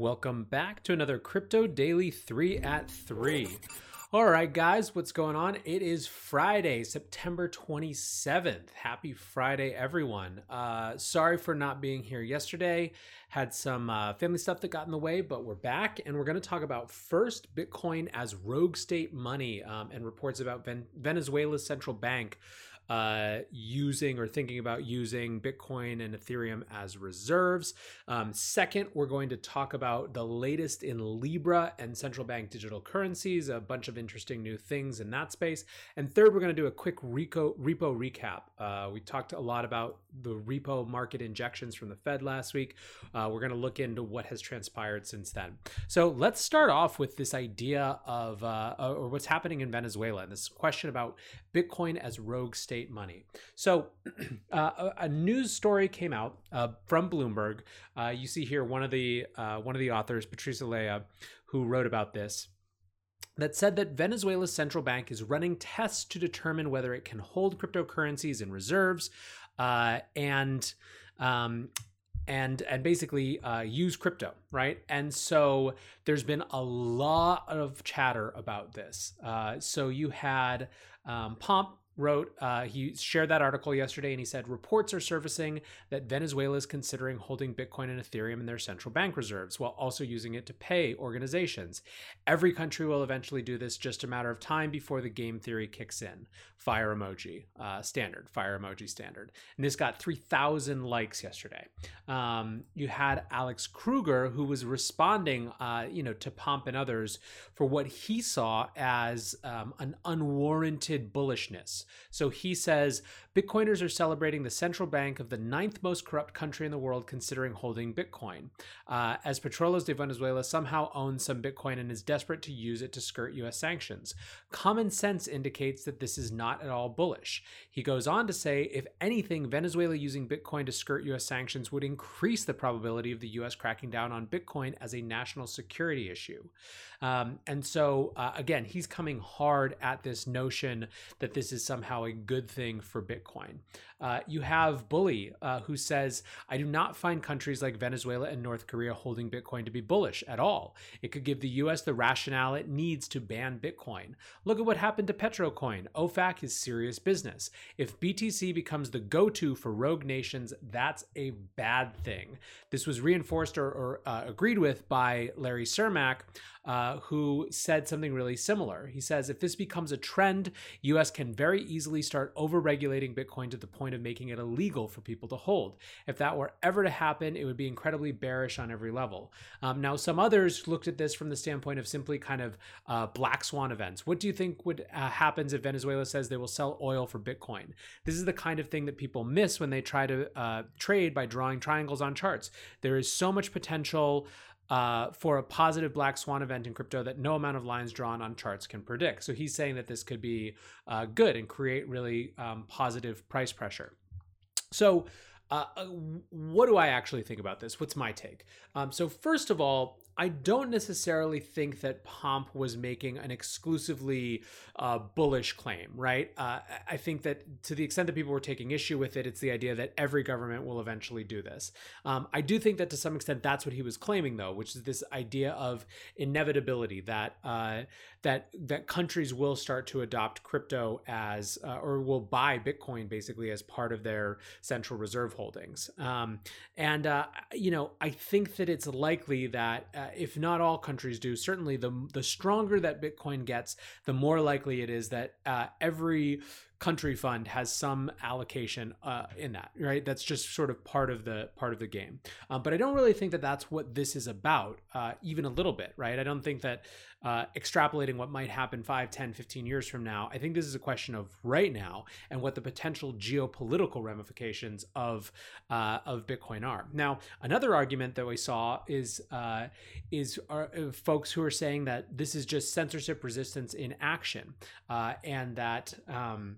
Welcome back to another Crypto Daily 3 at 3. All right, guys, what's going on? It is Friday, September 27th. Happy Friday, everyone. Uh, sorry for not being here yesterday. Had some uh, family stuff that got in the way, but we're back and we're going to talk about first Bitcoin as rogue state money um, and reports about Ven- Venezuela's central bank uh, using or thinking about using Bitcoin and Ethereum as reserves. Um, second, we're going to talk about the latest in Libra and central bank digital currencies, a bunch of interesting new things in that space. And third, we're going to do a quick repo, repo recap. Uh, we talked a lot about the repo market injections from the Fed last week. Uh, we're going to look into what has transpired since then. So let's start off with this idea of uh, or what's happening in Venezuela and this question about Bitcoin as rogue state money. So uh, a news story came out uh, from Bloomberg. Uh, you see here one of the uh, one of the authors, Patricia Laya, who wrote about this that said that Venezuela's central bank is running tests to determine whether it can hold cryptocurrencies in reserves uh, and um, and and basically uh, use crypto, right? And so there's been a lot of chatter about this. Uh, so you had um, Pomp wrote, uh, he shared that article yesterday and he said reports are surfacing that Venezuela is considering holding Bitcoin and Ethereum in their central bank reserves while also using it to pay organizations. Every country will eventually do this, just a matter of time before the game theory kicks in. Fire emoji, uh, standard, fire emoji standard. And this got 3,000 likes yesterday. Um, you had Alex Kruger, who was responding, uh, you know, to Pomp and others for what he saw as um, an unwarranted bullishness so he says Bitcoiners are celebrating the central bank of the ninth most corrupt country in the world considering holding Bitcoin, uh, as Petróleos de Venezuela somehow owns some Bitcoin and is desperate to use it to skirt US sanctions. Common sense indicates that this is not at all bullish. He goes on to say if anything, Venezuela using Bitcoin to skirt US sanctions would increase the probability of the US cracking down on Bitcoin as a national security issue. Um, and so, uh, again, he's coming hard at this notion that this is somehow a good thing for Bitcoin. Uh, you have Bully, uh, who says, I do not find countries like Venezuela and North Korea holding Bitcoin to be bullish at all. It could give the US the rationale it needs to ban Bitcoin. Look at what happened to Petrocoin. OFAC is serious business. If BTC becomes the go to for rogue nations, that's a bad thing. This was reinforced or, or uh, agreed with by Larry Cermak uh, who said something really similar. He says if this becomes a trend, US can very easily start over-regulating Bitcoin to the point of making it illegal for people to hold. If that were ever to happen, it would be incredibly bearish on every level. Um, now, some others looked at this from the standpoint of simply kind of uh, black swan events. What do you think would uh, happens if Venezuela says they will sell oil for Bitcoin? This is the kind of thing that people miss when they try to uh, trade by drawing triangles on charts. There is so much potential uh, for a positive black swan event in crypto that no amount of lines drawn on charts can predict. So he's saying that this could be uh, good and create really um, positive price pressure. So, uh, uh what do I actually think about this? What's my take? Um, so, first of all, I don't necessarily think that Pomp was making an exclusively uh, bullish claim, right? Uh, I think that to the extent that people were taking issue with it, it's the idea that every government will eventually do this. Um, I do think that to some extent that's what he was claiming, though, which is this idea of inevitability that uh, that that countries will start to adopt crypto as uh, or will buy Bitcoin basically as part of their central reserve holdings. Um, and uh, you know, I think that it's likely that uh, if not all countries do, certainly the the stronger that Bitcoin gets, the more likely it is that uh, every country fund has some allocation uh, in that right? That's just sort of part of the part of the game. Um, but i don't really think that that's what this is about uh, even a little bit right? I don't think that uh, extrapolating what might happen 5 10 15 years from now i think this is a question of right now and what the potential geopolitical ramifications of uh, of bitcoin are. Now another argument that we saw is uh, is folks who are saying that this is just censorship resistance in action and that um,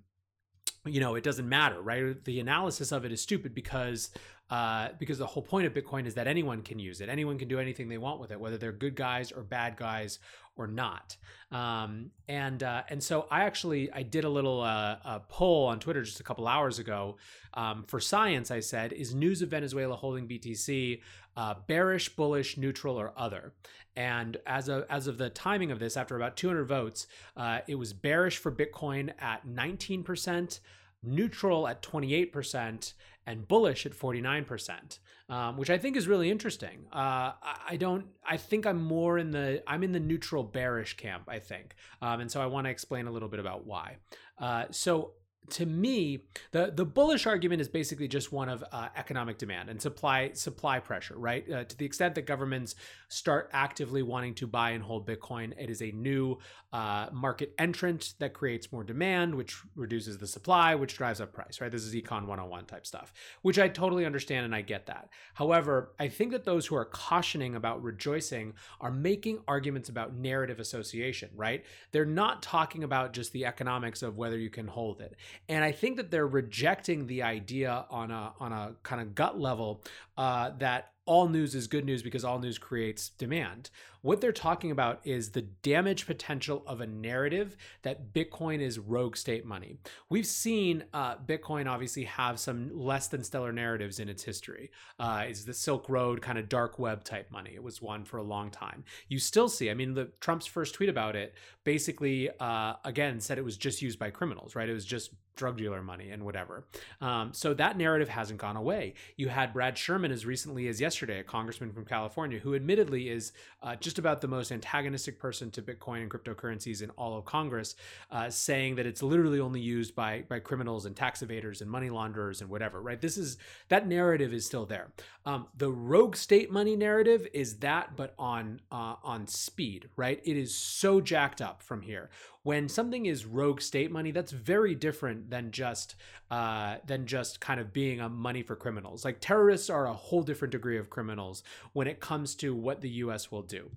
you know it doesn't matter right? The analysis of it is stupid because uh, because the whole point of Bitcoin is that anyone can use it. Anyone can do anything they want with it, whether they're good guys or bad guys or not. Um, and uh, and so I actually I did a little uh, a poll on Twitter just a couple hours ago um, for science. I said, is news of Venezuela holding BTC uh, bearish, bullish, neutral, or other? And as of as of the timing of this, after about 200 votes, uh, it was bearish for Bitcoin at 19 percent neutral at 28% and bullish at 49% um, which i think is really interesting. Uh, i don't i think i'm more in the i'm in the neutral bearish camp i think um, and so i want to explain a little bit about why. Uh, so to me, the the bullish argument is basically just one of uh, economic demand and supply supply pressure, right? Uh, to the extent that governments start actively wanting to buy and hold Bitcoin, it is a new uh, market entrant that creates more demand, which reduces the supply, which drives up price, right? This is econ 101 type stuff, which I totally understand and I get that. However, I think that those who are cautioning about rejoicing are making arguments about narrative association, right? They're not talking about just the economics of whether you can hold it and I think that they're rejecting the idea on a on a kind of gut level uh, that all news is good news because all news creates demand. What they're talking about is the damage potential of a narrative that Bitcoin is rogue state money. We've seen uh, Bitcoin obviously have some less than stellar narratives in its history. Uh, is the Silk Road kind of dark web type money? It was one for a long time. You still see, I mean, the Trump's first tweet about it basically, uh, again, said it was just used by criminals, right? It was just drug dealer money and whatever. Um, so that narrative hasn't gone away. You had Brad Sherman as recently as yesterday, a congressman from California, who admittedly is uh, just about the most antagonistic person to Bitcoin and cryptocurrencies in all of Congress, uh, saying that it's literally only used by by criminals and tax evaders and money launderers and whatever. Right? This is that narrative is still there. Um, the rogue state money narrative is that, but on uh, on speed. Right? It is so jacked up from here when something is rogue state money, that's very different than just uh, than just kind of being a money for criminals. Like terrorists are a whole different degree of criminals when it comes to what the U.S. will do.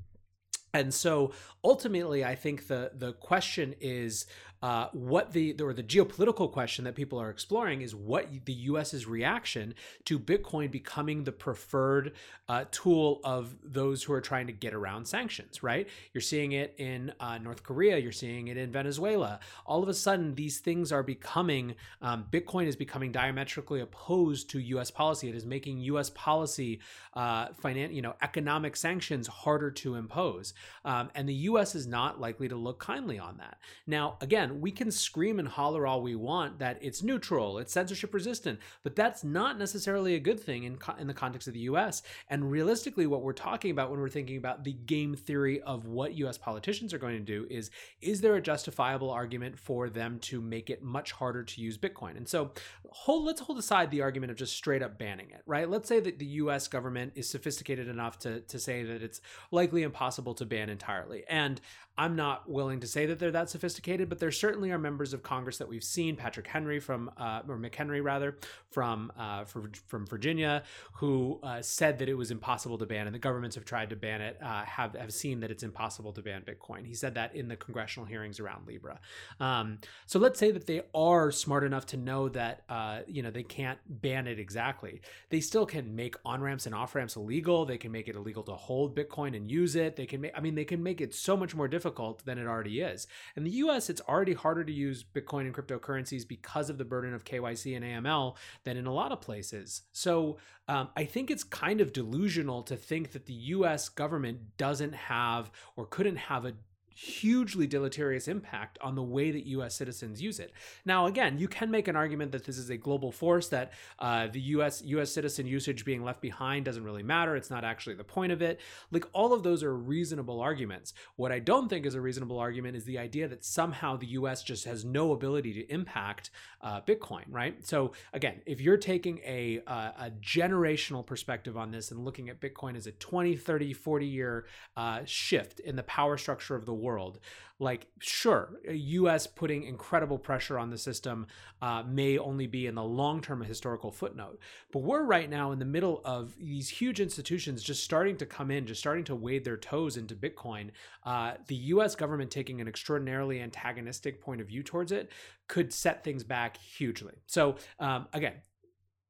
And so ultimately, I think the the question is uh, what the or the geopolitical question that people are exploring is what the U.S.'s reaction to Bitcoin becoming the preferred uh, tool of those who are trying to get around sanctions. Right? You're seeing it in uh, North Korea. You're seeing it in Venezuela. All of a sudden, these things are becoming um, Bitcoin is becoming diametrically opposed to U.S. policy. It is making U.S. policy, uh, finan- you know, economic sanctions harder to impose, um, and the U.S. is not likely to look kindly on that. Now, again we can scream and holler all we want that it's neutral, it's censorship resistant, but that's not necessarily a good thing in, co- in the context of the US. And realistically, what we're talking about when we're thinking about the game theory of what US politicians are going to do is is there a justifiable argument for them to make it much harder to use Bitcoin? And so hold, let's hold aside the argument of just straight up banning it, right? Let's say that the US government is sophisticated enough to, to say that it's likely impossible to ban entirely. And I'm not willing to say that they're that sophisticated, but there certainly are members of Congress that we've seen, Patrick Henry from, uh, or McHenry rather, from uh, from Virginia, who uh, said that it was impossible to ban, and the governments have tried to ban it, uh, have have seen that it's impossible to ban Bitcoin. He said that in the congressional hearings around Libra. Um, so let's say that they are smart enough to know that uh, you know they can't ban it exactly. They still can make on ramps and off ramps illegal. They can make it illegal to hold Bitcoin and use it. They can make, I mean, they can make it so much more difficult than it already is. In the US, it's already harder to use Bitcoin and cryptocurrencies because of the burden of KYC and AML than in a lot of places. So um, I think it's kind of delusional to think that the US government doesn't have or couldn't have a hugely deleterious impact on the way that US citizens use it. Now, again, you can make an argument that this is a global force, that uh, the US, US citizen usage being left behind doesn't really matter. It's not actually the point of it. Like, all of those are reasonable arguments. What I don't think is a reasonable argument is the idea that somehow the US just has no ability to impact uh, Bitcoin, right? So, again, if you're taking a, uh, a generational perspective on this and looking at Bitcoin as a 20, 30, 40 year uh, shift in the power structure of the world. Like, sure, U.S. putting incredible pressure on the system uh, may only be in the long term a historical footnote, but we're right now in the middle of these huge institutions just starting to come in, just starting to wade their toes into Bitcoin. Uh, the U.S. government taking an extraordinarily antagonistic point of view towards it could set things back hugely. So, um, again,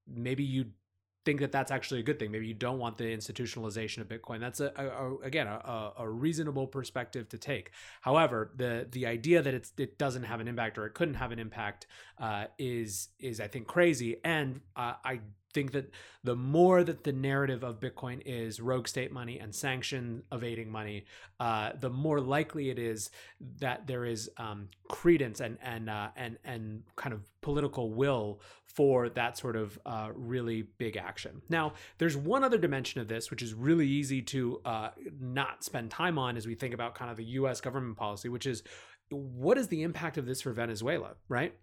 maybe you think that that's actually a good thing. Maybe you don't want the institutionalization of Bitcoin. That's a, a, a again a, a, reasonable perspective to take. However, the the idea that it doesn't have an impact or it couldn't have an impact uh, is is I think crazy. And uh, I think that the more that the narrative of Bitcoin is rogue state money and sanction evading money, uh, the more likely it is that there is um, credence and and uh, and and kind of political will for that sort of uh, really big action. Now, there's one other dimension of this, which is really easy to uh, not spend time on as we think about kind of the U.S. government policy, which is what is the impact of this for Venezuela, right?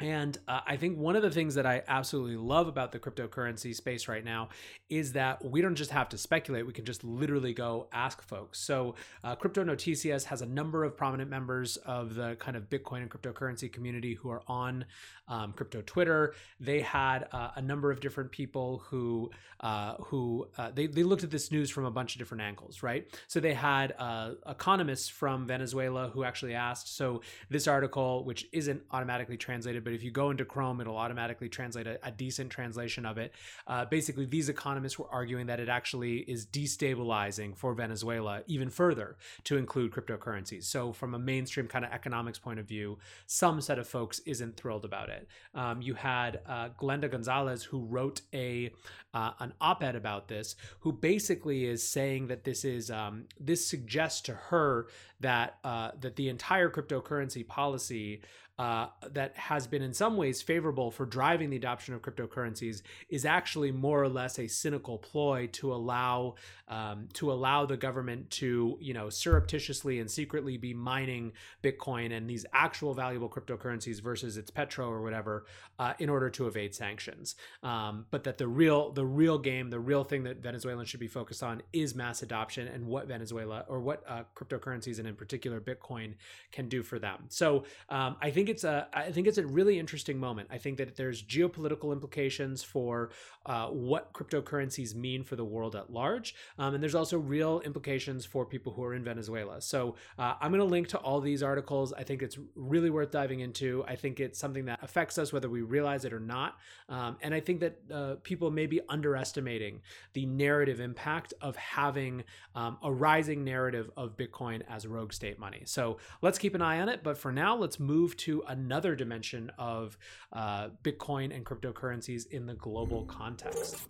And uh, I think one of the things that I absolutely love about the cryptocurrency space right now is that we don't just have to speculate, we can just literally go ask folks. So, uh, CriptoNoticias has a number of prominent members of the kind of Bitcoin and cryptocurrency community who are on um, crypto Twitter. They had uh, a number of different people who uh, who uh, they, they looked at this news from a bunch of different angles, right? So, they had uh, economists from Venezuela who actually asked. So, this article, which isn't automatically translated, but if you go into Chrome, it'll automatically translate a, a decent translation of it. Uh, basically, these economists were arguing that it actually is destabilizing for Venezuela even further to include cryptocurrencies. So, from a mainstream kind of economics point of view, some set of folks isn't thrilled about it. Um, you had uh, Glenda Gonzalez, who wrote a uh, an op-ed about this, who basically is saying that this is um, this suggests to her that uh, that the entire cryptocurrency policy uh, that has been in some ways favorable for driving the adoption of cryptocurrencies is actually more or less a cynical ploy to allow um, to allow the government to you know surreptitiously and secretly be mining Bitcoin and these actual valuable cryptocurrencies versus its petro or whatever uh, in order to evade sanctions. Um, but that the real the real game, the real thing that Venezuelans should be focused on is mass adoption and what Venezuela or what uh, cryptocurrencies and in particular Bitcoin can do for them. So um, I think it's a I think it's a really interesting moment. I think that there's geopolitical implications for uh, what cryptocurrencies mean for the world at large, um, and there's also real implications for people who are in Venezuela. So uh, I'm going to link to all these articles. I think it's really worth diving into. I think it's something that affects us whether we realize it or not, um, and I think that uh, people may be underestimating the narrative impact of having um, a rising narrative of Bitcoin as rogue state money. So let's keep an eye on it. But for now, let's move to another dimension of uh, Bitcoin and cryptocurrencies in the global context.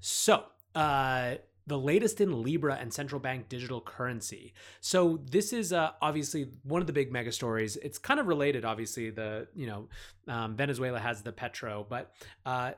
So, uh, the latest in Libra and central bank digital currency. So this is uh, obviously one of the big mega stories. It's kind of related, obviously. The you know um, Venezuela has the petro, but uh,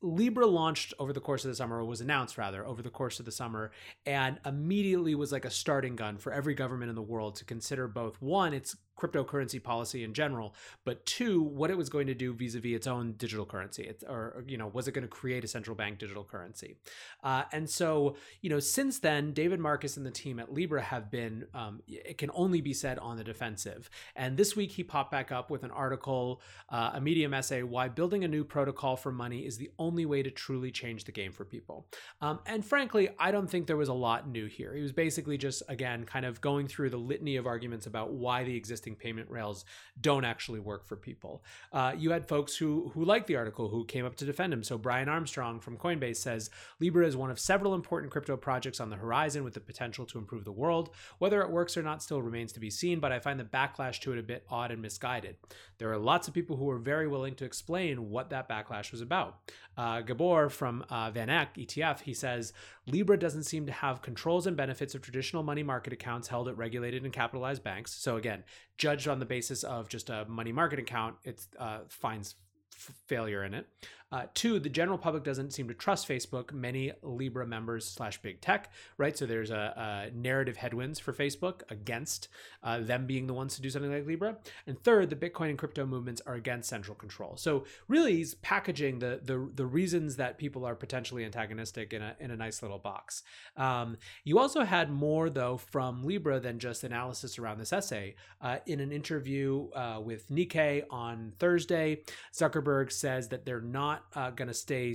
Libra launched over the course of the summer, or was announced rather over the course of the summer, and immediately was like a starting gun for every government in the world to consider both one, its cryptocurrency policy in general, but two, what it was going to do vis-a-vis its own digital currency, it, or you know, was it going to create a central bank digital currency? Uh, and so, you know, since then, David Marcus and the team at Libra have been, um, it can only be said, on the defensive. And this week, he popped back up with an article, uh, a Medium essay, "Why Building a New Protocol for Money is the Only Way to Truly Change the Game for People." Um, and frankly, I don't think there was a lot new here. He was basically just, again, kind of going through the litany of arguments about why the existing existing payment rails don't actually work for people. Uh, you had folks who who liked the article who came up to defend him. So Brian Armstrong from Coinbase says Libra is one of several important crypto projects on the horizon with the potential to improve the world. Whether it works or not still remains to be seen, but I find the backlash to it a bit odd and misguided. There are lots of people who are very willing to explain what that backlash was about. Uh, Gabor from uh, Van Eck ETF, he says Libra doesn't seem to have controls and benefits of traditional money market accounts held at regulated and capitalized banks. So again, judged on the basis of just a money market account, it uh, finds f- failure in it. Uh, two, the general public doesn't seem to trust Facebook. Many Libra members slash big tech, right? So there's a, a narrative headwinds for Facebook against uh, them being the ones to do something like Libra. And third, the Bitcoin and crypto movements are against central control. So really, he's packaging the the the reasons that people are potentially antagonistic in a in a nice little box. Um, you also had more though from Libra than just analysis around this essay. Uh, in an interview uh, with Nikkei on Thursday, Zuckerberg says that they're not not uh, going to stay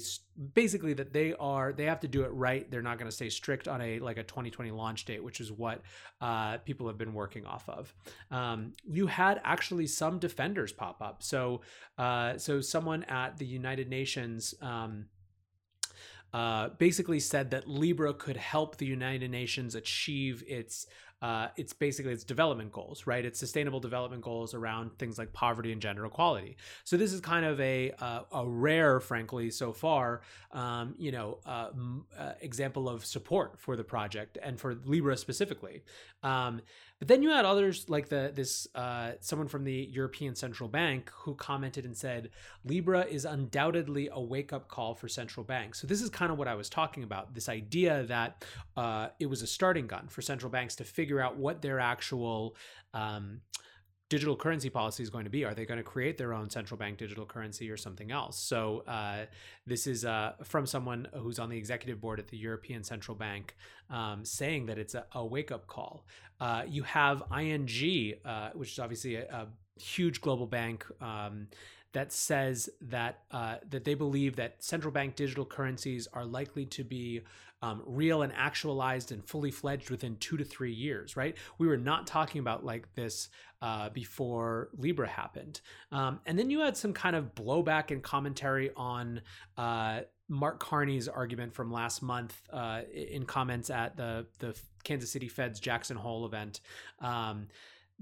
basically that they are they have to do it right. They're not going to stay strict on a like a 2020 launch date which is what uh, people have been working off of. Um, you had actually some defenders pop up. So uh, so someone at the united nations um, uh, basically said that Libra could help the United Nations achieve its uh, it's basically its development goals, right? Its sustainable development goals around things like poverty and gender equality. So this is kind of a uh, a rare, frankly, so far, um, you know, uh, uh, example of support for the project and for Libra specifically. Um, but then you had others like the this uh, someone from the European Central Bank who commented and said Libra is undoubtedly a wake up call for central banks. So this is kind of what I was talking about. This idea that uh, it was a starting gun for central banks to figure out what their actual um, digital currency policy is going to be. Are they going to create their own central bank digital currency or something else? So uh, this is uh, from someone who's on the executive board at the European Central Bank um, saying that it's a, a wake up call. Uh, you have ING, uh, which is obviously a, a huge global bank. Um, that says that uh, that they believe that central bank digital currencies are likely to be um, real and actualized and fully fledged within two to three years. Right? We were not talking about like this uh, before Libra happened, um, and then you had some kind of blowback and commentary on. Uh, Mark Carney's argument from last month uh, in comments at the the Kansas City Fed's Jackson Hole event. Um,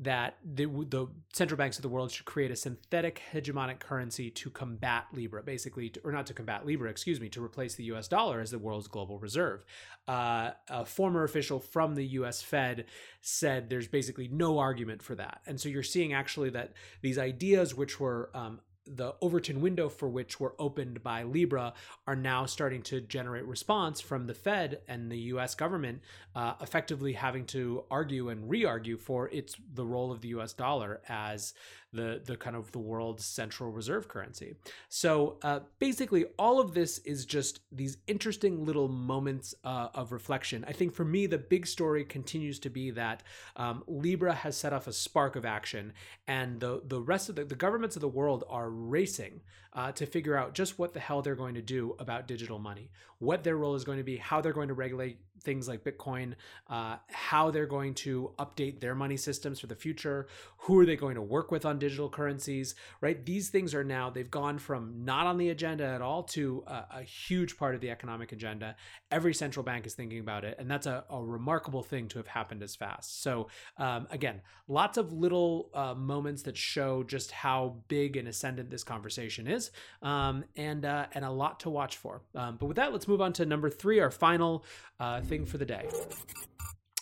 that the, the central banks of the world should create a synthetic hegemonic currency to combat Libra, basically, to, or not to combat Libra, excuse me, to replace the US dollar as the world's global reserve. Uh, a former official from the US Fed said there's basically no argument for that. And so you're seeing actually that these ideas, which were um, the Overton window for which were opened by Libra are now starting to generate response from the Fed and the U.S. government, uh, effectively having to argue and re-argue for its the role of the U.S. dollar as the the kind of the world's central reserve currency. So uh, basically, all of this is just these interesting little moments uh, of reflection. I think for me, the big story continues to be that um, Libra has set off a spark of action, and the the rest of the, the governments of the world are racing uh, to figure out just what the hell they're going to do about digital money, what their role is going to be, how they're going to regulate things like Bitcoin, uh, how they're going to update their money systems for the future, who are they going to work with on digital currencies, right? These things are now, they've gone from not on the agenda at all to a, a huge part of the economic agenda. Every central bank is thinking about it, and that's a, a remarkable thing to have happened as fast. So, um, again, lots of little uh, moments that show just how big and ascendant this conversation is, um, and, uh, and a lot to watch for. Um, but with that, let's move on to number three, our final uh, thing for the day.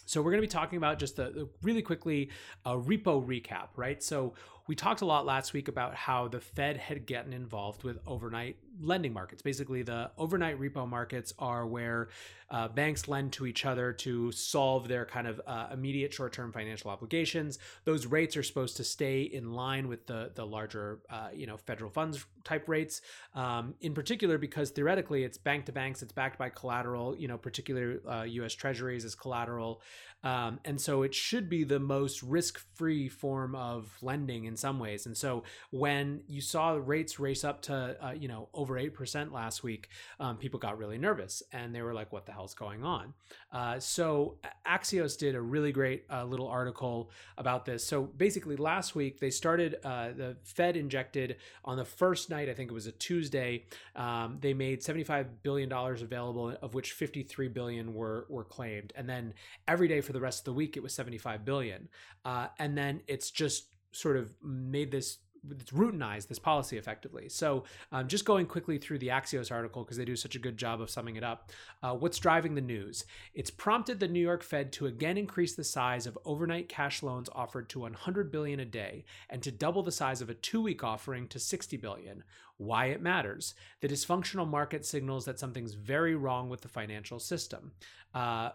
So we're going to be talking about just the really quickly a repo recap, right? So we talked a lot last week about how the Fed had gotten involved with overnight lending markets. Basically, the overnight repo markets are where uh, banks lend to each other to solve their kind of uh, immediate short-term financial obligations. Those rates are supposed to stay in line with the the larger, uh, you know, federal funds type rates. Um, in particular, because theoretically it's bank to banks, it's backed by collateral. You know, particular U.S. Uh, Treasuries as collateral, um, and so it should be the most risk-free form of lending in some ways. And so when you saw rates race up to uh, you know over eight percent last week, um, people got really nervous and they were like, "What the hell's going on?" Uh, so Axios did a really great uh, little article about this. So basically, last week they started uh, the Fed injected on the first night. I think it was a Tuesday. Um, they made seventy-five billion dollars available, of which fifty-three billion were were claimed, and then every day for the rest of the week it was seventy-five billion, uh, and then it's just sort of made this it's routinized this policy effectively. So, um, just going quickly through the Axios article because they do such a good job of summing it up. Uh, what's driving the news? It's prompted the New York Fed to again increase the size of overnight cash loans offered to 100 billion a day and to double the size of a two-week offering to 60 billion. Why it matters? The dysfunctional market signals that something's very wrong with the financial system. Uh,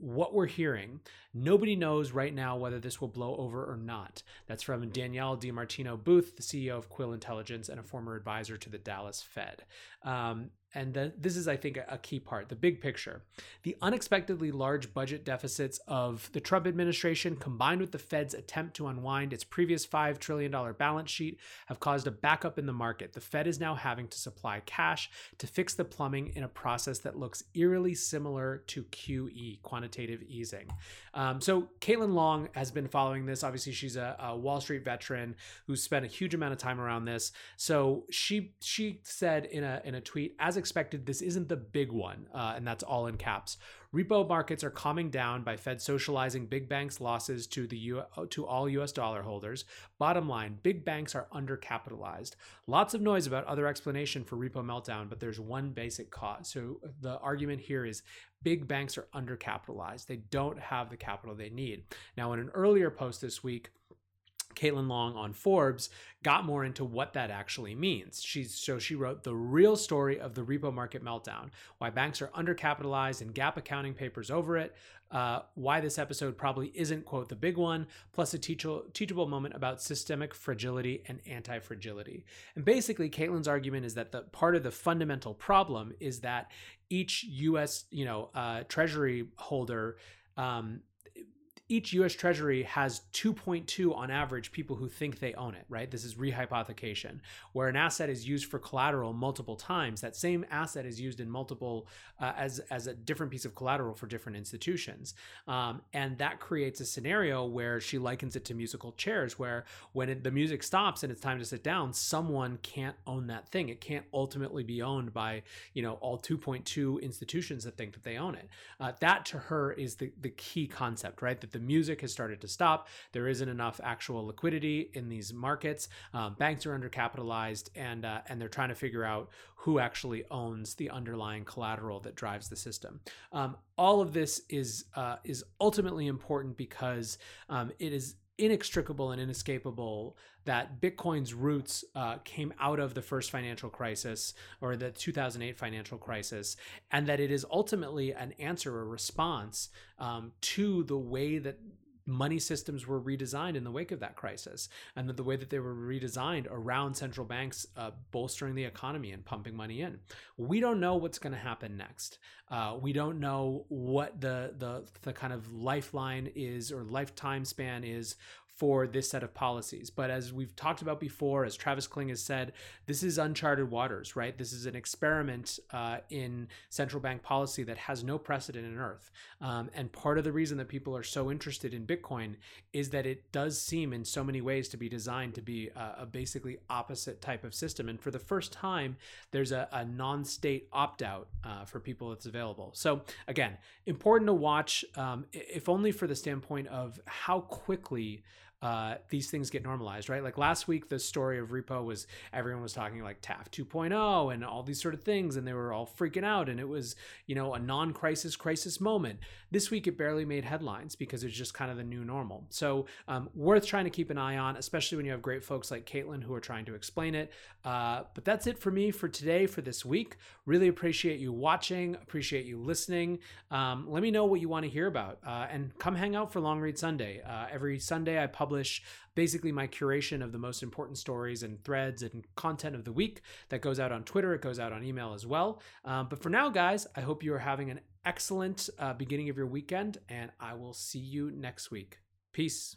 what we're hearing, nobody knows right now whether this will blow over or not. That's from Danielle DiMartino Booth, the CEO of Quill Intelligence and a former advisor to the Dallas Fed. Um, and the, this is, I think, a key part the big picture. The unexpectedly large budget deficits of the Trump administration, combined with the Fed's attempt to unwind its previous $5 trillion balance sheet, have caused a backup in the market. The Fed is now having to supply cash to fix the plumbing in a process that looks eerily similar to QE, quantitative easing. Um, so, Caitlin Long has been following this. Obviously, she's a, a Wall Street veteran who's spent a huge amount of time around this. So, she she said in a in a tweet, as expected, this isn't the big one, uh, and that's all in caps. Repo markets are calming down by Fed socializing big banks' losses to the U- to all U.S. dollar holders. Bottom line: big banks are undercapitalized. Lots of noise about other explanation for repo meltdown, but there's one basic cause. So the argument here is big banks are undercapitalized. They don't have the capital they need. Now, in an earlier post this week. Caitlin Long on Forbes got more into what that actually means. She's so she wrote the real story of the repo market meltdown, why banks are undercapitalized and GAAP accounting papers over it, uh, why this episode probably isn't quote the big one, plus a teachable, teachable moment about systemic fragility and anti-fragility. And basically, Caitlin's argument is that the part of the fundamental problem is that each U.S. you know uh, Treasury holder um, each US Treasury has 2.2 on average people who think they own it, right? This is rehypothecation, where an asset is used for collateral multiple times. That same asset is used in multiple, uh, as, as a different piece of collateral for different institutions. Um, and that creates a scenario where she likens it to musical chairs, where when it, the music stops and it's time to sit down, someone can't own that thing. It can't ultimately be owned by, you know, all 2.2 institutions that think that they own it. Uh, that to her is the, the key concept, right? That the the music has started to stop. There isn't enough actual liquidity in these markets. Um, banks are undercapitalized, and uh, and they're trying to figure out who actually owns the underlying collateral that drives the system. Um, all of this is uh, is ultimately important because um, it is inextricable and inescapable that Bitcoin's roots uh, came out of the first financial crisis or the 2008 financial crisis, and that it is ultimately an answer, a response um, to the way that money systems were redesigned in the wake of that crisis and that the way that they were redesigned around central banks uh, bolstering the economy and pumping money in. We don't know what's going to happen next. Uh, we don't know what the, the the kind of lifeline is or lifetime span is for this set of policies. But as we've talked about before, as Travis Kling has said, this is uncharted waters, right? This is an experiment uh, in central bank policy that has no precedent in Earth. Um, and part of the reason that people are so interested in Bitcoin is that it does seem in so many ways to be designed to be a, a basically opposite type of system. And for the first time, there's a, a non state opt out uh, for people that's available. So, again, important to watch, um, if only for the standpoint of how quickly uh, these things get normalized, right? Like last week, the story of repo was everyone was talking like TAF 2.0 and all these sort of things, and they were all freaking out, and it was you know a non-crisis crisis moment. This week, it barely made headlines because it's just kind of the new normal. So um, worth trying to keep an eye on, especially when you have great folks like Caitlin who are trying to explain it. Uh, but that's it for me for today for this week. Really appreciate you watching, appreciate you listening. Um, let me know what you want to hear about, uh, and come hang out for Long Read Sunday. Uh, every Sunday, I publish publish basically my curation of the most important stories and threads and content of the week that goes out on Twitter. It goes out on email as well. Um, but for now, guys, I hope you are having an excellent uh, beginning of your weekend, and I will see you next week. Peace.